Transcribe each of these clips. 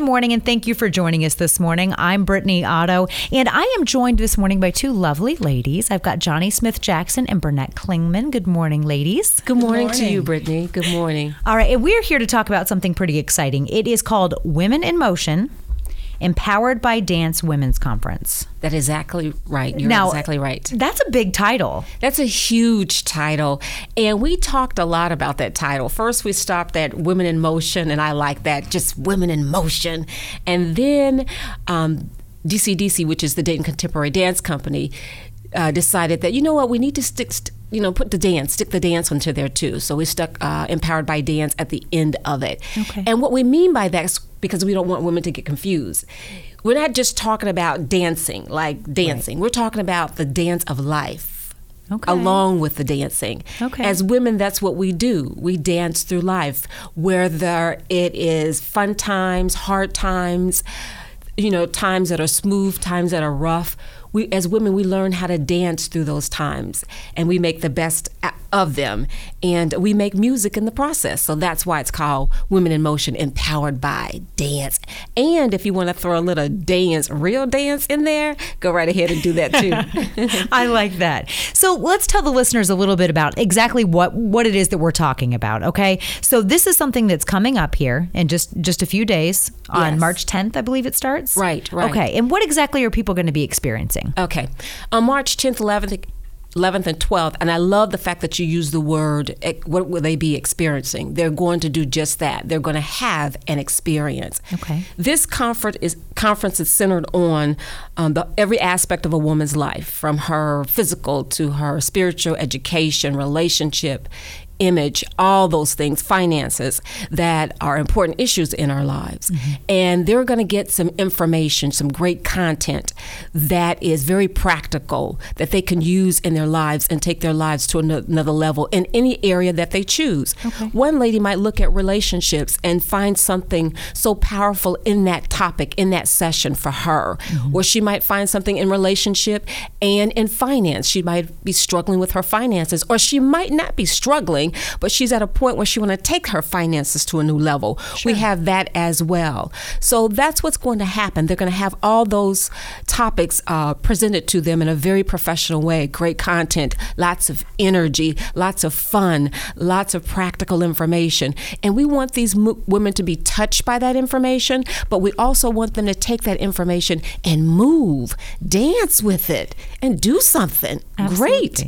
good morning, and thank you for joining us this morning. I'm Brittany Otto, and I am joined this morning by two lovely ladies. I've got Johnny Smith Jackson and Burnett Klingman. Good morning, ladies. Good morning, to you, Brittany. Good morning. All right, and we're here to talk about something pretty exciting. It is called Women in Motion. Empowered by Dance Women's Conference. That is exactly right. You're Now- exactly right. That's a big title. That's a huge title. And we talked a lot about that title. First, we stopped at Women in Motion, and I like that, just Women in Motion. And then um, DCDC, which is the Dayton Contemporary Dance Company, uh, decided that, you know what, we need to stick, st- you know, put the dance, stick the dance into there too. So we stuck uh, Empowered by Dance at the end of it. Okay. And what we mean by that is because we don't want women to get confused. We're not just talking about dancing, like dancing. We're talking about the dance of life Okay. along with the dancing. Okay. As women, that's what we do. We dance through life, whether it is fun times, hard times, you know, times that are smooth, times that are rough. We, as women, we learn how to dance through those times, and we make the best of them, and we make music in the process. So that's why it's called Women in Motion, empowered by dance. And if you want to throw a little dance, real dance in there, go right ahead and do that too. I like that. So let's tell the listeners a little bit about exactly what what it is that we're talking about. Okay, so this is something that's coming up here in just just a few days on Yes. March 10th, I believe it starts. Right, right. Okay, and what exactly are people going to be experiencing? Okay. On March 10th, 11th, 11th and 12th, and I love the fact that you use the word, eh, what will they be experiencing? They're going to do just that. They're going to have an experience. Okay. This conference is, conference is centered on um, the, every aspect of a woman's life, from her physical to her spiritual education, relationship, image, all those things, finances that are important issues in our lives. Mm-hmm. And they're going to get some information, some great content that is very practical that they can use in their lives and take their lives to another level in any area that they choose. One lady might look at relationships and find something so powerful in that topic, in that session for her. Mm-hmm. Or she might find something in relationship and in finance. She might be struggling with her finances, or she might not be struggling, but she's at a point where she want to take her finances to a new level. We have that as well. So that's what's going to happen. They're going to have all those topics uh, presented to them in a very professional way. Great content, lots of energy, lots of fun, lots of practical information. And we want these mo- women to be touched by that information, but we also want them to take that information and move, dance with it, and do something great.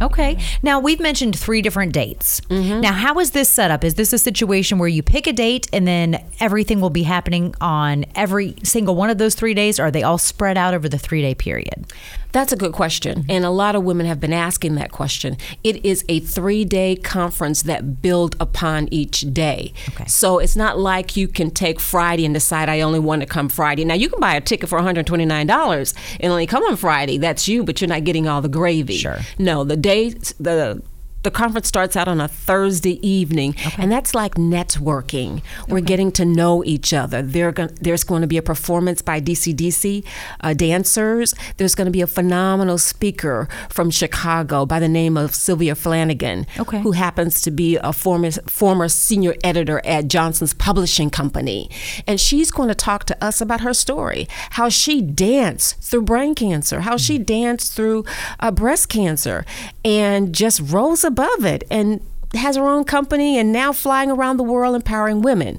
Okay. Now we've mentioned three different dates. Mm-hmm. Now, how is this set up? Is this a situation where you pick a date and then everything will be happening on every single one of those three days, or are they all spread out over the three day period? That's a good question. And a lot of women have been asking that question. It is a three day conference that build upon each day. Okay. So it's not like you can take Friday and decide I only want to come Friday. Now you can buy a ticket for $129 and only come on Friday. That's you, but you're not getting all the gravy. Sure. No, the day the the conference starts out on a Thursday evening, and that's like networking. We're getting to know each other. Go- there's going to be a performance by DCDC uh, dancers. There's going to be a phenomenal speaker from Chicago by the name of Sylvia Flanagan, Okay. who happens to be a former former senior editor at Johnson's Publishing Company, and she's going to talk to us about her story, how she danced through brain cancer, how she danced through uh, breast cancer, and just rose above it and has her own company and now flying around the world empowering women.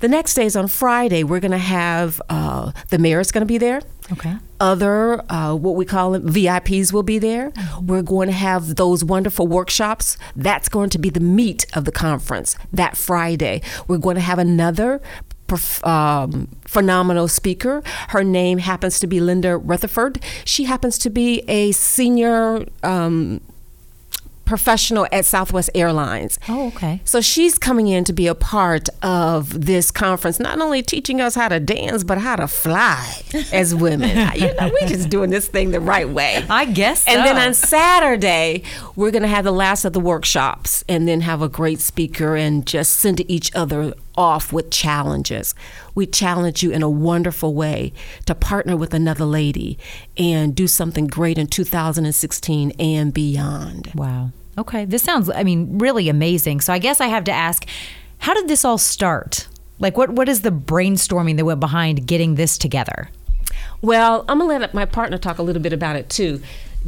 The next day is on Friday. We're going to have uh, the mayor is going to be there Okay. other uh, what we call it VIPs will be there. We're going to have those wonderful workshops. That's going to be the meat of the conference that Friday. We're going to have another. Um, phenomenal speaker. Her name happens to be Linda Rutherford. She happens to be a senior um, professional at Southwest Airlines. Oh, okay. So she's coming in to be a part of this conference, not only teaching us how to dance, but how to fly as women. you know, we're just doing this thing the right way. I guess And then on Saturday, we're going to have the last of the workshops and then have a great speaker and just send each other off with challenges. We challenge you in a wonderful way to partner with another lady and do something great in 2016 and beyond. Wow. Okay. This sounds, I mean, really amazing. So I guess I have to ask, how did this all start? Like, what what is the brainstorming that went behind getting this together? Well, I'm gonna let my partner talk a little bit about it too.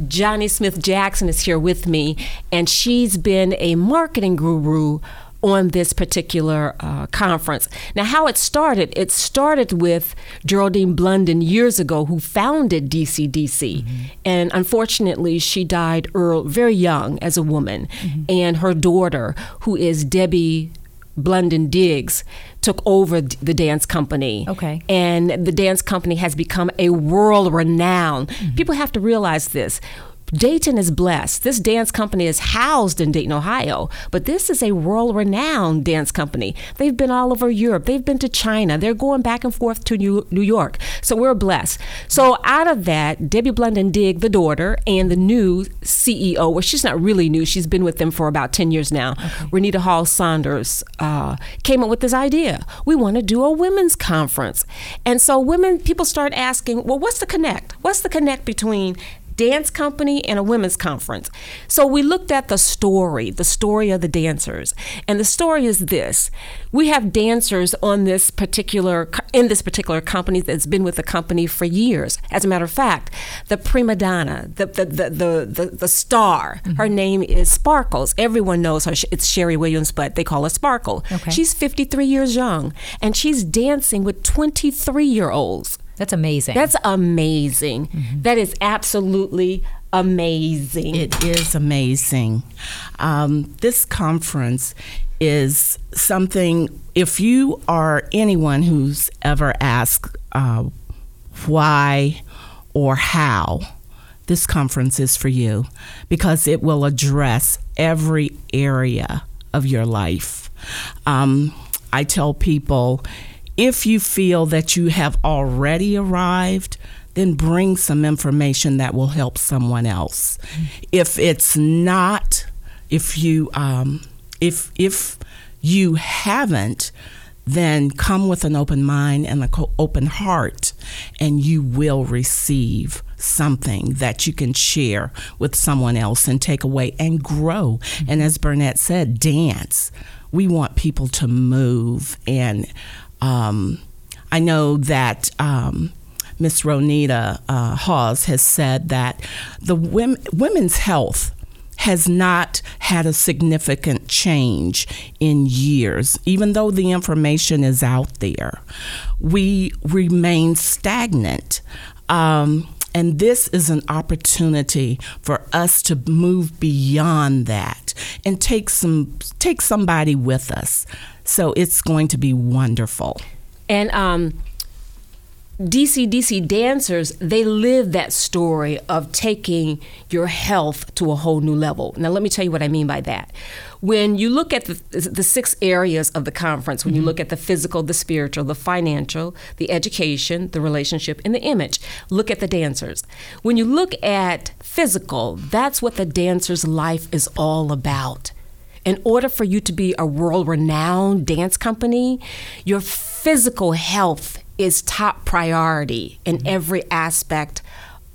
Johnny Smith Jackson is here with me, and she's been a marketing guru on this particular uh, conference. Now, how it started, it started with Jeraldyne Blunden years ago, who founded DCDC. Mm-hmm. And unfortunately, she died early, very young as a woman. Mm-hmm. And her daughter, who is Debbie Blunden Diggs took over the dance company. Okay. And the dance company has become a world renowned. Mm-hmm. People have to realize this. Dayton is blessed. This dance company is housed in Dayton, Ohio, but this is a world renowned dance company. They've been all over Europe, they've been to China, they're going back and forth to New, New York. So we're blessed. So out of that, Debbie Blunden Dig, the daughter, and the new CEO, well, she's not really new, she's been with them for about 10 years now, okay. Ro Nita Hawes Saunders, uh, came up with this idea. We want to do a women's conference. And so women, people start asking, well, what's the connect? What's the connect between dance company and a women's conference. So we looked at the story, the story of the dancers. And the story is this. We have dancers on this particular in this particular company that's been with the company for years. As a matter of fact, the prima donna, the the the the, the, the star, mm-hmm. her name is Sparkles. Everyone knows her. It's Sheri Williams, but they call her Sparkle. Okay. She's 53 years young and she's dancing with 23 year olds. That's amazing. That's amazing. Mm-hmm. That is absolutely amazing. It is amazing. Um, this conference is something, if you are anyone who's ever asked uh, why or how, this conference is for you because it will address every area of your life. Um, I tell people if you feel that you have already arrived, then bring some information that will help someone else. Mm-hmm. If it's not, if you um, if if you haven't, then come with an open mind and an open heart, and you will receive something that you can share with someone else and take away and grow. Mm-hmm. And as Burnett said, dance. We want people to move and um, I know that um, Miss Ro Nita uh, Hawes has said that the women, women's health has not had a significant change in years, even though the information is out there. We remain stagnant. Um, and this is an opportunity for us to move beyond that and take some take somebody with us. So it's going to be wonderful. And um, DCDC dancers, they live that story of taking your health to a whole new level. Now, let me tell you what I mean by that. When you look at the, the six areas of the conference, when mm-hmm. you look at the physical, the spiritual, the financial, the education, the relationship, and the image, look at the dancers. When you look at physical, that's what the dancer's life is all about in order for you to be a world renowned dance company, your physical health is top priority in mm-hmm. every aspect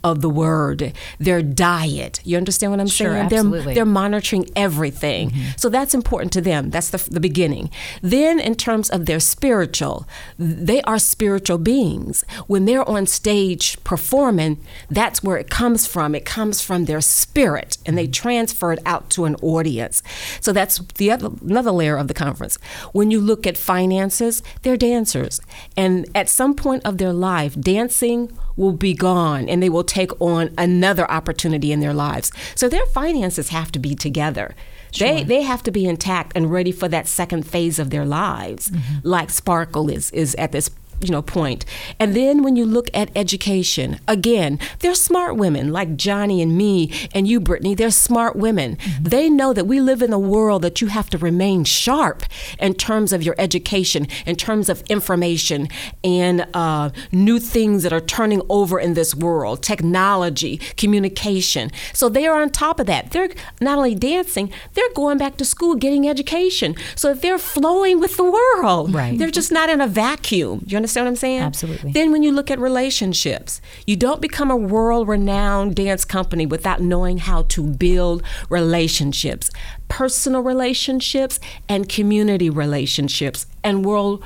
of the word, their diet. You understand what I'm sure, saying? Absolutely. They're, they're monitoring everything. Mm-hmm. So that's important to them. That's the, the beginning. Then, in terms of their spiritual, they are spiritual beings. When they're on stage performing, that's where it comes from. It comes from their spirit, and they transfer it out to an audience. So that's the other, another layer of the conference. When you look at finances, they're dancers. And at some point of their life, dancing will be gone and they will take on another opportunity in their lives. So their finances have to be together. Sure. They they have to be intact and ready for that second phase of their lives, mm-hmm. like Sparkle is is at this you know point. And then when you look at education again they're smart women like johnny and me and you brittany. They're smart women. Mm-hmm. they know that we live in a world that you have to remain sharp in terms of your education in terms of information and uh, new things that are turning over in this world technology communication. So they are on top of that. They're not only dancing they're going back to school getting education. So they're flowing with the world right. they're just not in a vacuum. You understand what I'm saying? Absolutely. Then when you look at relationships, you don't become a world renowned dance company without knowing how to build relationships, personal relationships and community relationships and world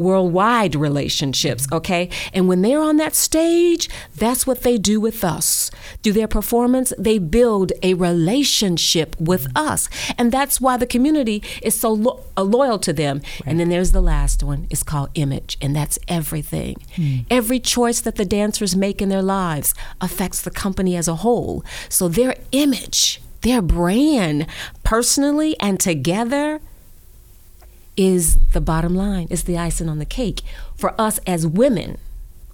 worldwide relationships, mm-hmm. okay? And when they're on that stage, that's what they do with us. Through their performance, they build a relationship with mm-hmm. us. And that's why the community is so lo- uh, loyal to them. And then there's the last one. It's called image, and that's everything. Mm. Every choice that the dancers make in their lives affects the company as a whole. So their image, their brand, personally and together, is the bottom line, is the icing on the cake. For us as women,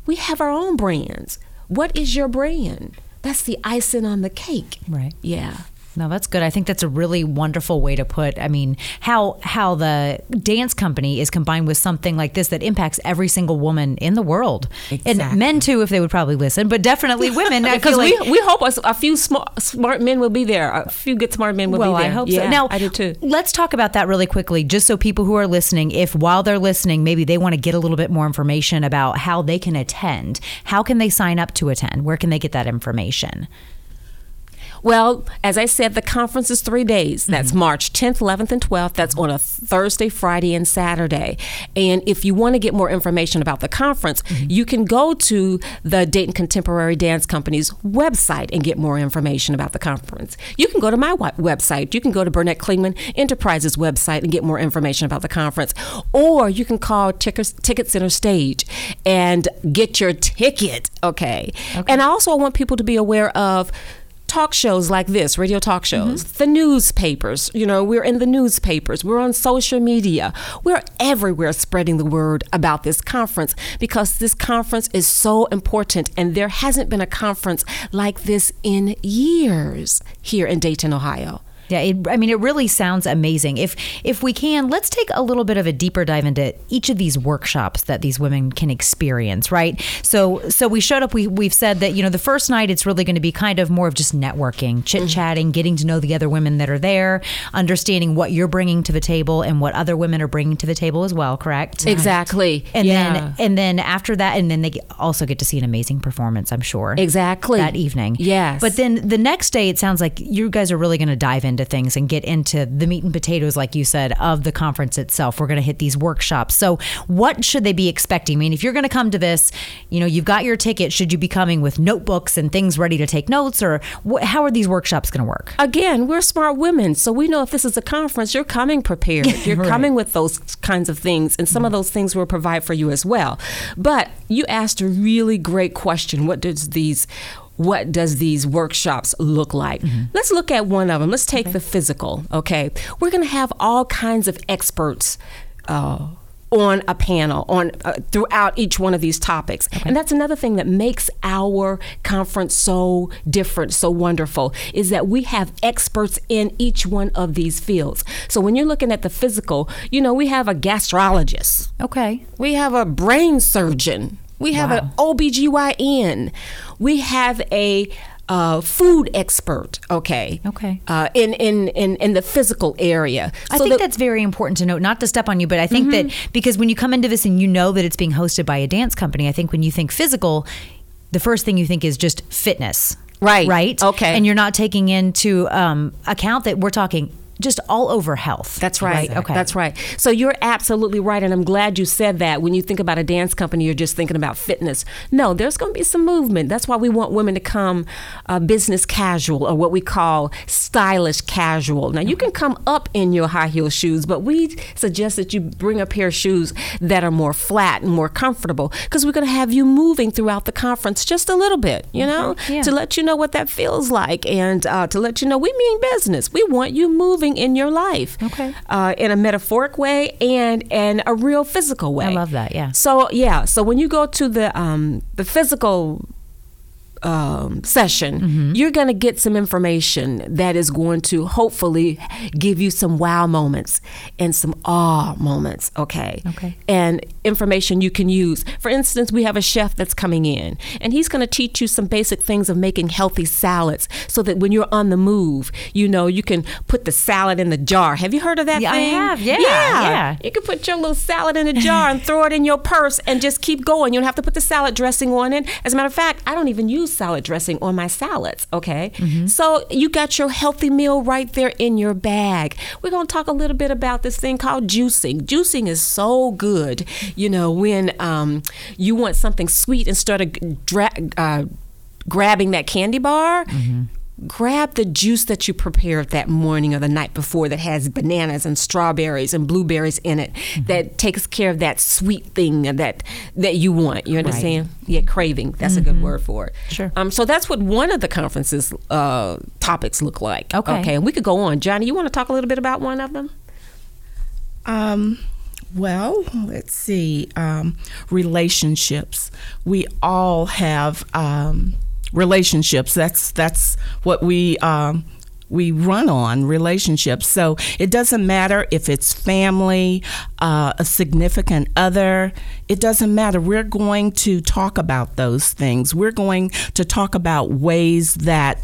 we have our own brands. What is your brand? That's the icing on the cake. Right. Yeah. No, that's good. I think that's a really wonderful way to put. I mean, how how the dance company is combined with something like this that impacts every single woman in the world, and men too, if they would probably listen, but definitely women. Because like, we, we hope a, a few smart, smart men will be there. A few good smart men will well, be there. I hope yeah, so. Now, I do too. Let's talk about that really quickly, just so people who are listening, if while they're listening, maybe they want to get a little bit more information about how they can attend. How can they sign up to attend? Where can they get that information? Well, as I said, the conference is three days. Mm-hmm. That's March 10th, 11th, and 12th. That's on a Thursday, Friday, and Saturday. And if you want to get more information about the conference, mm-hmm. you can go to the Dayton Contemporary Dance Company's website and get more information about the conference. You can go to my website. You can go to Burnett Klingman Enterprises website and get more information about the conference. Or you can call Tickers, Ticket Center Stage and get your ticket. Okay. And also, I also want people to be aware of talk shows like this, radio talk shows, mm-hmm. the newspapers. You know, we're in the newspapers, we're on social media, we're everywhere spreading the word about this conference because this conference is so important and there hasn't been a conference like this in years here in Dayton, Ohio. Yeah, it, I mean, it really sounds amazing. If if we can, let's take a little bit of a deeper dive into each of these workshops that these women can experience. Right. So so we showed up. We we've said that you know the first night it's really going to be kind of more of just networking, chit mm-hmm. chatting, getting to know the other women that are there, understanding what you're bringing to the table and what other women are bringing to the table as well. Correct. Exactly. And yeah. then and then after that, and then they also get to see an amazing performance. I'm sure. Exactly. That evening. Yes. But then the next day, it sounds like you guys are really going to dive into things and get into the meat and potatoes, like you said, of the conference itself. We're going to hit these workshops. So, what should they be expecting? I mean, if you're going to come to this, you know, you've got your ticket. Should you be coming with notebooks and things ready to take notes, or wh- how are these workshops going to work? again, we're smart women, so we know if this is a conference, you're coming prepared. You're Right. coming with those kinds of things, and some of those things we'll provide for you as well. But you asked a really great question. What does these what does these workshops look like? Let's look at one of them. Let's take the physical. Okay, we're going to have all kinds of experts. Uh, on a panel on uh, throughout each one of these topics and that's another thing that makes our conference so different so wonderful is that we have experts in each one of these fields so when you're looking at the physical you know we have a gastrologist Okay. we have a brain surgeon we have an OBGYN we have a uh, food expert okay Okay. uh, in, in in in the physical area I think the- that's very important to note, not to step on you, but I think that because when you come into this and you know that it's being hosted by a dance company, I think when you think physical, the first thing you think is just fitness. Right. Right. Okay. And you're not taking into um, account that we're talking just all over health. That's right. Okay. That's right. So you're absolutely right. And I'm glad you said that. When you think about a dance company, you're just thinking about fitness. No, there's going to be some movement. That's why we want women to come uh, business casual or what we call stylish casual. Now, you can come up in your high heel shoes, but we suggest that you bring a pair of shoes that are more flat and more comfortable because we're going to have you moving throughout the conference just a little bit, you know, Yeah. to let you know what that feels like and uh, to let you know we mean business. We want you moving in your life. Okay. Uh, in a metaphoric way and and a real physical way. I love that, yeah. So yeah. So when you go to the um, the physical um, session, Mm-hmm. you're going to get some information that is going to hopefully give you some wow moments and some awe moments. Okay. Okay. And information you can use. For instance, we have a chef that's coming in, and he's going to teach you some basic things of making healthy salads, so that when you're on the move, you know you can put the salad in the jar. Have you heard of that Yeah, I thing? have. Yeah, yeah. yeah. You can put your little salad in a jar and throw it in your purse and just keep going. You don't have to put the salad dressing on it. As a matter of fact, I don't even use salad dressing on my salads. Okay. So you got your healthy meal right there in your bag. We're going to talk a little bit about this thing called juicing. Juicing is so good, you know, when um, you want something sweet instead of dra- uh, grabbing that candy bar. Grab the juice that you prepared that morning or the night before that has bananas and strawberries and blueberries in it that takes care of that sweet thing that that you want. You understand? Yeah, craving. That's a good word for it. Sure. Um, so that's what one of the conference's uh, topics look like. Okay. Okay, and we could go on. Johnny, you want to talk a little bit about one of them? Um, well, let's see. Um, relationships. We all have um, relationships. That's that's what we um, we run on relationships. So it doesn't matter if it's family, uh, a significant other. It doesn't matter. We're going to talk about those things. We're going to talk about ways that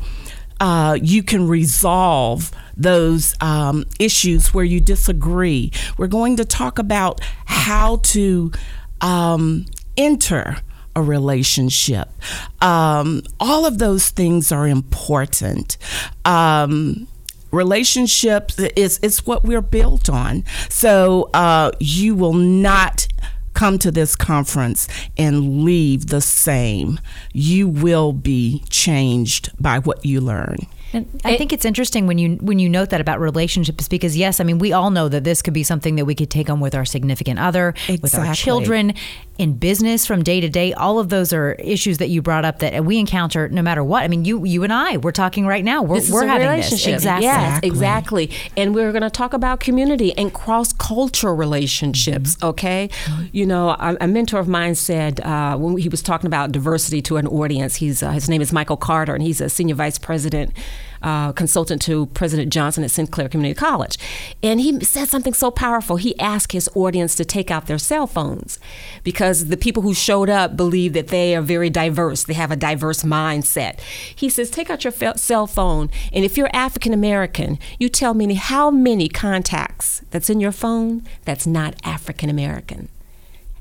uh, you can resolve those um, issues where you disagree. We're going to talk about how to um, enter a relationship. Um, all of those things are important. Um, relationships is it's what we're built on. So uh, you will not come to this conference and leave the same. You will be changed by what you learn. And I think it's interesting when you when you note that about relationships because yes, I mean we all know that this could be something that we could take on with our significant other, with our children, in business from day to day. All of those are issues that you brought up that we encounter no matter what. I mean, you you and I we're talking right now. We're, This is we're a having relationship. this exactly. Yes, exactly. And we're going to talk about community and cross cultural relationships. Mm-hmm. Okay, you know, a, a mentor of mine said uh, when he was talking about diversity to an audience, he's uh, his name is Michael Carter, and he's a senior vice president. Uh, consultant to President Johnson at Sinclair Community College. And he said something so powerful. He asked his audience to take out their cell phones because the people who showed up believe that they are very diverse. They have a diverse mindset. He says, take out your cell phone, and if you're African American, you tell me how many contacts that's in your phone that's not African American.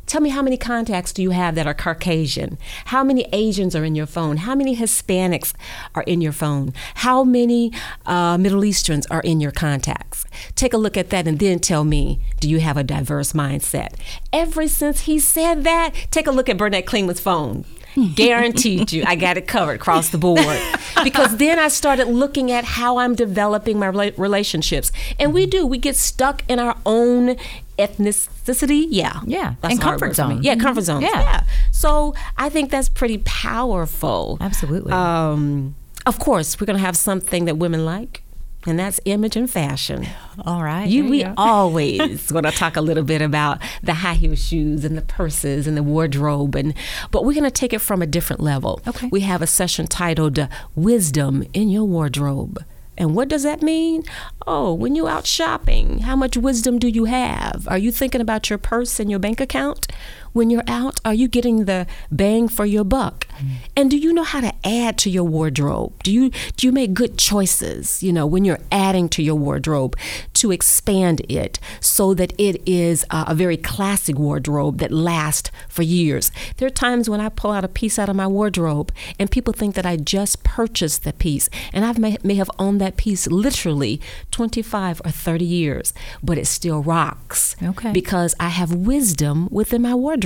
Tell me how many contacts do you have that are Caucasian? How many Asians are in your phone? How many Hispanics are in your phone? How many uh, Middle Easterns are in your contacts? Take a look at that and then tell me, do you have a diverse mindset? Ever since he said that, take a look at Burnett Klingman's phone. Guaranteed you, I got it covered across the board. Because then I started looking at how I'm developing my relationships. And we do, we get stuck in our own ethnicity. Yeah. Yeah, That's and comfort word for me. zone. Yeah, comfort zone. Yeah. Yeah. So I think that's pretty powerful. Absolutely. Um, of course, we're going to have something that women like, and that's image and fashion. All right. You, we go. always want to talk a little bit about the high heel shoes and the purses and the wardrobe, and but we're going to take it from a different level. Okay. We have a session titled "Wisdom in Your Wardrobe." And what does that mean? Oh, when you're out shopping, how much wisdom do you have? Are you thinking about your purse and your bank account? When you're out, are you getting the bang for your buck? And do you know how to add to your wardrobe? Do you do you make good choices, you know, when you're adding to your wardrobe to expand it so that it is uh, a very classic wardrobe that lasts for years? There are times when I pull out a piece out of my wardrobe and people think that I just purchased the piece and I may, may have owned that piece literally 25 or 30 years, but it still rocks. Okay. Because I have wisdom within my wardrobe.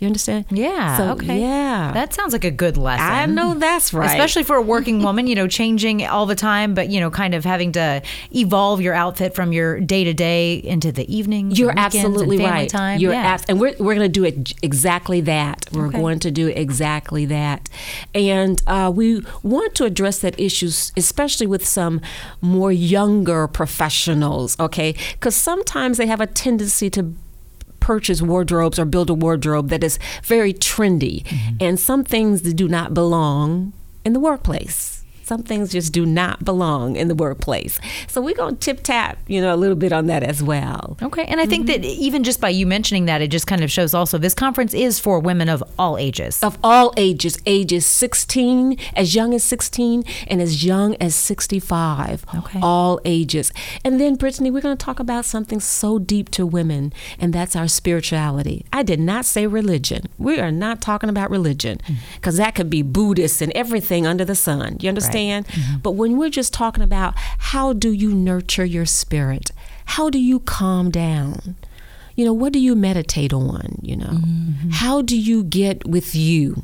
You understand? Yeah. So, okay. Yeah. That sounds like a good lesson. I know that's right. Especially for a working woman, you know, changing all the time, but you know, kind of having to evolve your outfit from your day to day into the evening. You're absolutely right. Time. You're yeah. abs- and we're we're going to do it exactly that. We're Okay. going to do exactly that, and uh, we want to address that issue, especially with some more younger professionals. Okay, because sometimes they have a tendency to purchase wardrobes or build a wardrobe that is very trendy, mm-hmm. and some things that do not belong in the workplace. Some things just do not belong in the workplace. So we're going to tip tap, you know, a little bit on that as well. Okay. And I think that mm-hmm. even just by you mentioning that, it just kind of shows also this conference is for women of all ages. Of all ages, ages 16, as young as 16, and as young as 65. Okay. All ages. And then, Brittany, we're going to talk about something so deep to women, and that's our spirituality. I did not say religion. We are not talking about religion mm. because that could be Buddhist and everything under the sun. You understand? Mm-hmm. But when we're just talking about how do you nurture your spirit? How do you calm down? You know, what do you meditate on? You know, mm-hmm. how do you get with you?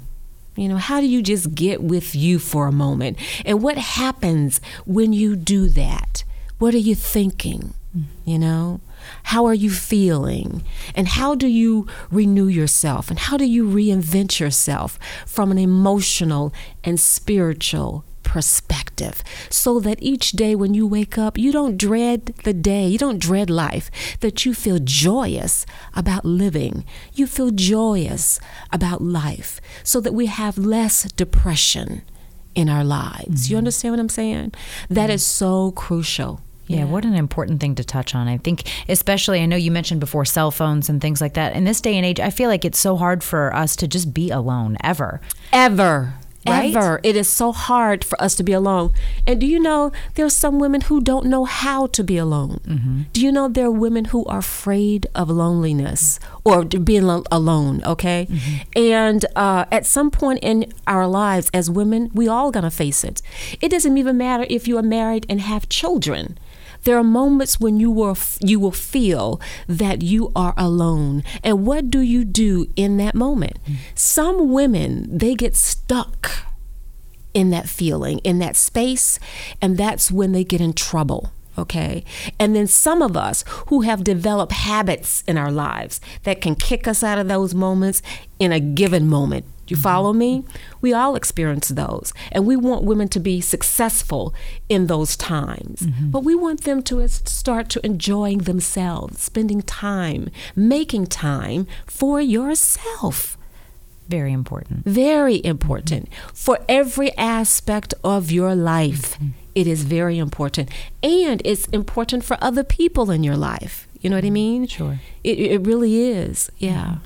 You know, how do you just get with you for a moment? And what happens when you do that? What are you thinking? Mm-hmm. You know, how are you feeling? And how do you renew yourself? And how do you reinvent yourself from an emotional and spiritual perspective so that each day when you wake up, you don't dread the day, you don't dread life, that you feel joyous about living. You feel joyous about life so that we have less depression in our lives. You mm-hmm. understand what I'm saying? That is so crucial. Yeah, what an important thing to touch on. I think, especially, I know you mentioned before cell phones and things like that. In this day and age, I feel like it's so hard for us to just be alone ever. Ever. Right? Ever. It is so hard for us to be alone. And do you know there are some women who don't know how to be alone? Do you know there are women who are afraid of loneliness or to being al- alone, okay? And uh, at some point in our lives as women, we all gonna face it. It doesn't even matter if you are married and have children. There are moments when you will you will feel that you are alone. And what do you do in that moment? Some women, they get stuck in that feeling, in that space, and that's when they get in trouble. Okay. And then some of us who have developed habits in our lives that can kick us out of those moments in a given moment. You follow me? We all experience those. And we want women to be successful in those times. Mm-hmm. But we want them to start to enjoying themselves, spending time, making time for yourself. Very important. Very important for every aspect of your life. Mm-hmm. It is very important. And it's important for other people in your life. You know what I mean? Sure. It, it really is. Yeah.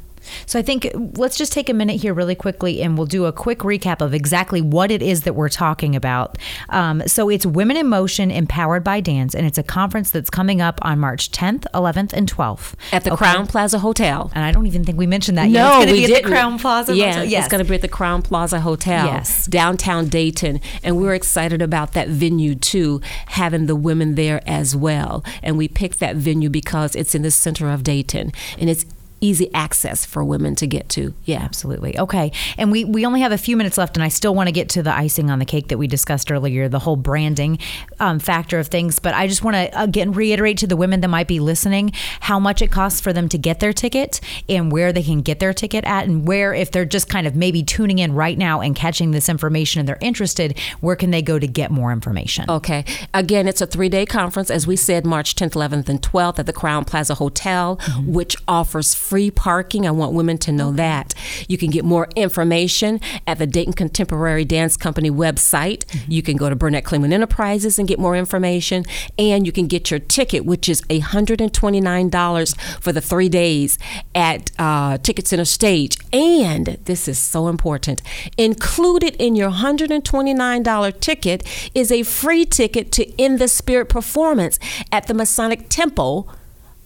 So I think let's just take a minute here really quickly and we'll do a quick recap of exactly what it is that we're talking about. Um, so it's Women in Motion Empowered by Dance, and it's a conference that's coming up on March 10th, 11th, and 12th. At the Okay. Crowne Plaza Hotel. And I don't even think we mentioned that yet. No, it's gonna we be at didn't. the Crowne Plaza. Yeah, Hotel. yes. it's going to be at the Crowne Plaza Hotel, Yes. downtown Dayton, and we're excited about that venue too, having the women there as well. And we picked that venue because it's in the center of Dayton, and it's easy access for women to get to. Yeah. Absolutely. Okay. And we, we only have a few minutes left, and I still want to get to the icing on the cake that we discussed earlier, the whole branding um, factor of things. But I just want to, again, reiterate to the women that might be listening how much it costs for them to get their ticket and where they can get their ticket at, and where, if they're just kind of maybe tuning in right now and catching this information and they're interested, where can they go to get more information? Okay. Again, it's a three day conference, as we said, March 10th, 11th, and 12th at the Crowne Plaza Hotel, which offers free parking. I want women to know that. You can get more information at the Dayton Contemporary Dance Company website. You can go to Burnett Klingman Enterprises and get more information. And you can get your ticket, which is $129 for the three days at uh, Ticket Center Stage. And this is so important included in your $129 ticket is a free ticket to In the Spirit performance at the Masonic Temple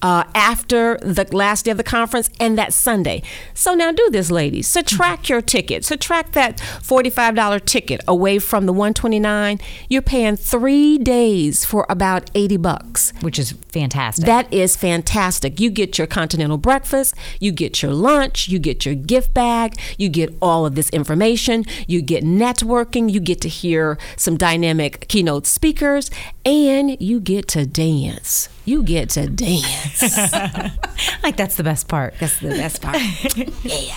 uh, after the last day of the conference and that Sunday. So now do this, ladies. Subtract your ticket. Subtract that $45 ticket away from the 129 You're paying three days for about 80 bucks. Which is fantastic. That is fantastic. You get your continental breakfast, you get your lunch, you get your gift bag, you get all of this information, you get networking, you get to hear some dynamic keynote speakers, and you get to dance. You get to dance. like that's the best part. That's the best part. yeah.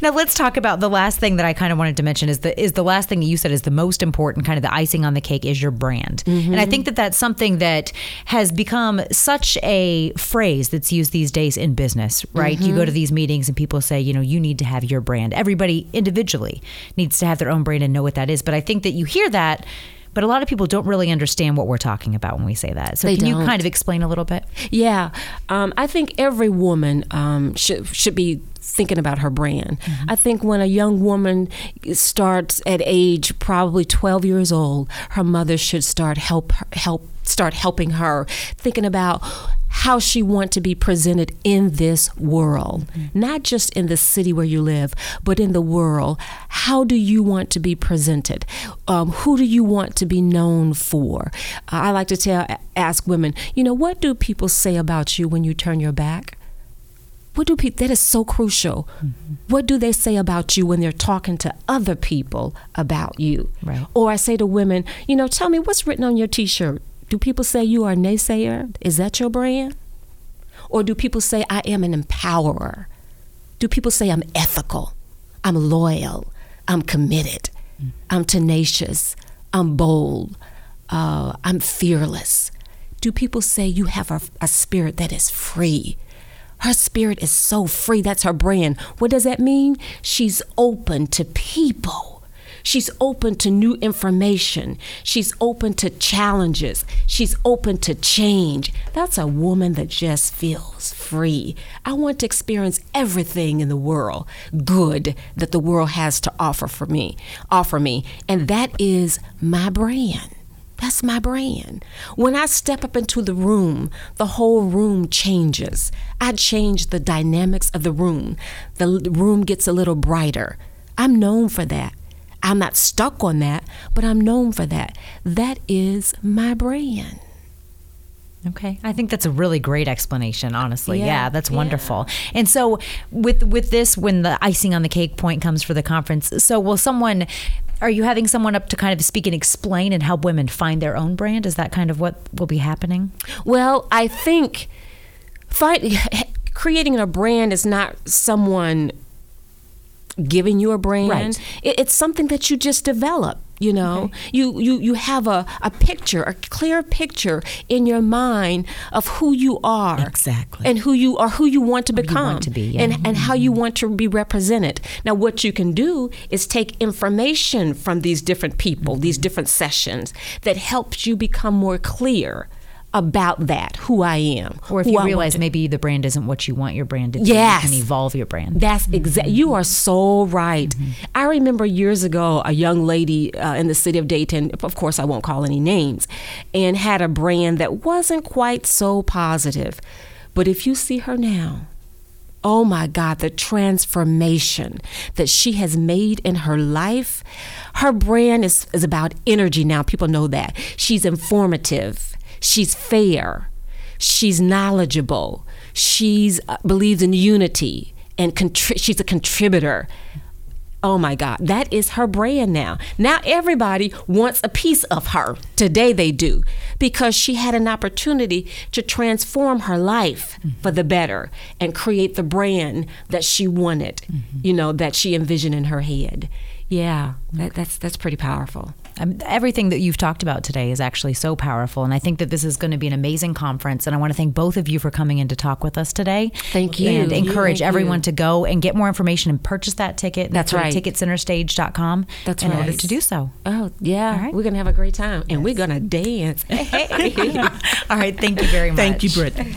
Now let's talk about the last thing that I kind of wanted to mention is the is the last thing that you said is the most important kind of the icing on the cake is your brand. And I mm-hmm. think that that's something that has become such a phrase that's used these days in business, right? You go to mm-hmm. these meetings and people say, you know, you need to have your brand. Everybody individually needs to have their own brand and know what that is, but I think that you hear that but a lot of people don't really understand what we're talking about when we say that. So They can you don't. kind of explain a little bit? Yeah, um, I think every woman um, should should be thinking about her brand. I think when a young woman starts at age probably 12 years old, her mother should start help help start helping her thinking about how she want to be presented in this world. Not just in the city where you live but in the world. How do you want to be presented? Um, who do you want to be known for? Uh, i like to tell ask women you know what do people say about you when you turn your back? What do people that is so crucial. What do they say about you when they're talking to other people about you? Right. or i say to women you know tell me what's written on your t-shirt do people say you are a naysayer is that your brand or do people say i am an empowerer do people say i'm ethical i'm loyal i'm committed i'm tenacious i'm bold uh, i'm fearless do people say you have a, a spirit that is free her spirit is so free. That's her brand. What does that mean? She's open to people. She's open to new information. She's open to challenges. She's open to change. That's a woman that just feels free. I want to experience everything in the world good that the world has to offer for me, offer me. And that is my brand. That's my brand. When I step up into the room, the whole room changes. I change the dynamics of the room. The room gets a little brighter. I'm known for that. I'm not stuck on that, but I'm known for that. That is my brand. Okay, I think that's a really great explanation. Honestly, yeah, Yeah, that's yeah. wonderful. And so, with with this, when the icing on the cake point comes for the conference, so will someone? Are you having someone up to kind of speak and explain and help women find their own brand? Is that kind of what will be happening? Well, I think find, creating a brand is not someone giving you a brand. Right. It, it's something that you just develop. You know, you, you you have a, a picture, a clear picture in your mind of who you are, Exactly. and who you are, who you want to become, want to be, yeah. Mm-hmm. and and how you want to be represented. Now, what you can do is take information from these different people, Mm-hmm. these different sessions that helps you become more clear about that, who I am, Or if you I realize to- maybe the brand isn't what you want your brand to be, Yes. you can evolve your brand. That's exact. You are so right. I remember years ago a young lady uh, in the city of Dayton. Of course, I won't call any names, and had a brand that wasn't quite so positive. But if you see her now, oh my God, the transformation that she has made in her life. Her brand is, is about energy now. People know that. She's informative. She's fair. She's knowledgeable. She's uh, believes in unity and contri- she's a contributor. Oh my God, that is her brand now. Now everybody wants a piece of her. Today they do because she had an opportunity to transform her life for the better and create the brand that she wanted, you know, that she envisioned in her head. Yeah, that, that's that's pretty powerful. Um, everything that you've talked about today is actually so powerful, and I think that this is going to be an amazing conference. And I want to thank both of you for coming in to talk with us today. Thank you. and encourage Thank everyone you. to go and get more information and purchase that ticket. That's right. Ticketcenterstage.com. That's right. in order to do so. Oh yeah, All right. we're gonna have a great time and we're gonna dance. All right, thank you very much. Thank you, Brittany.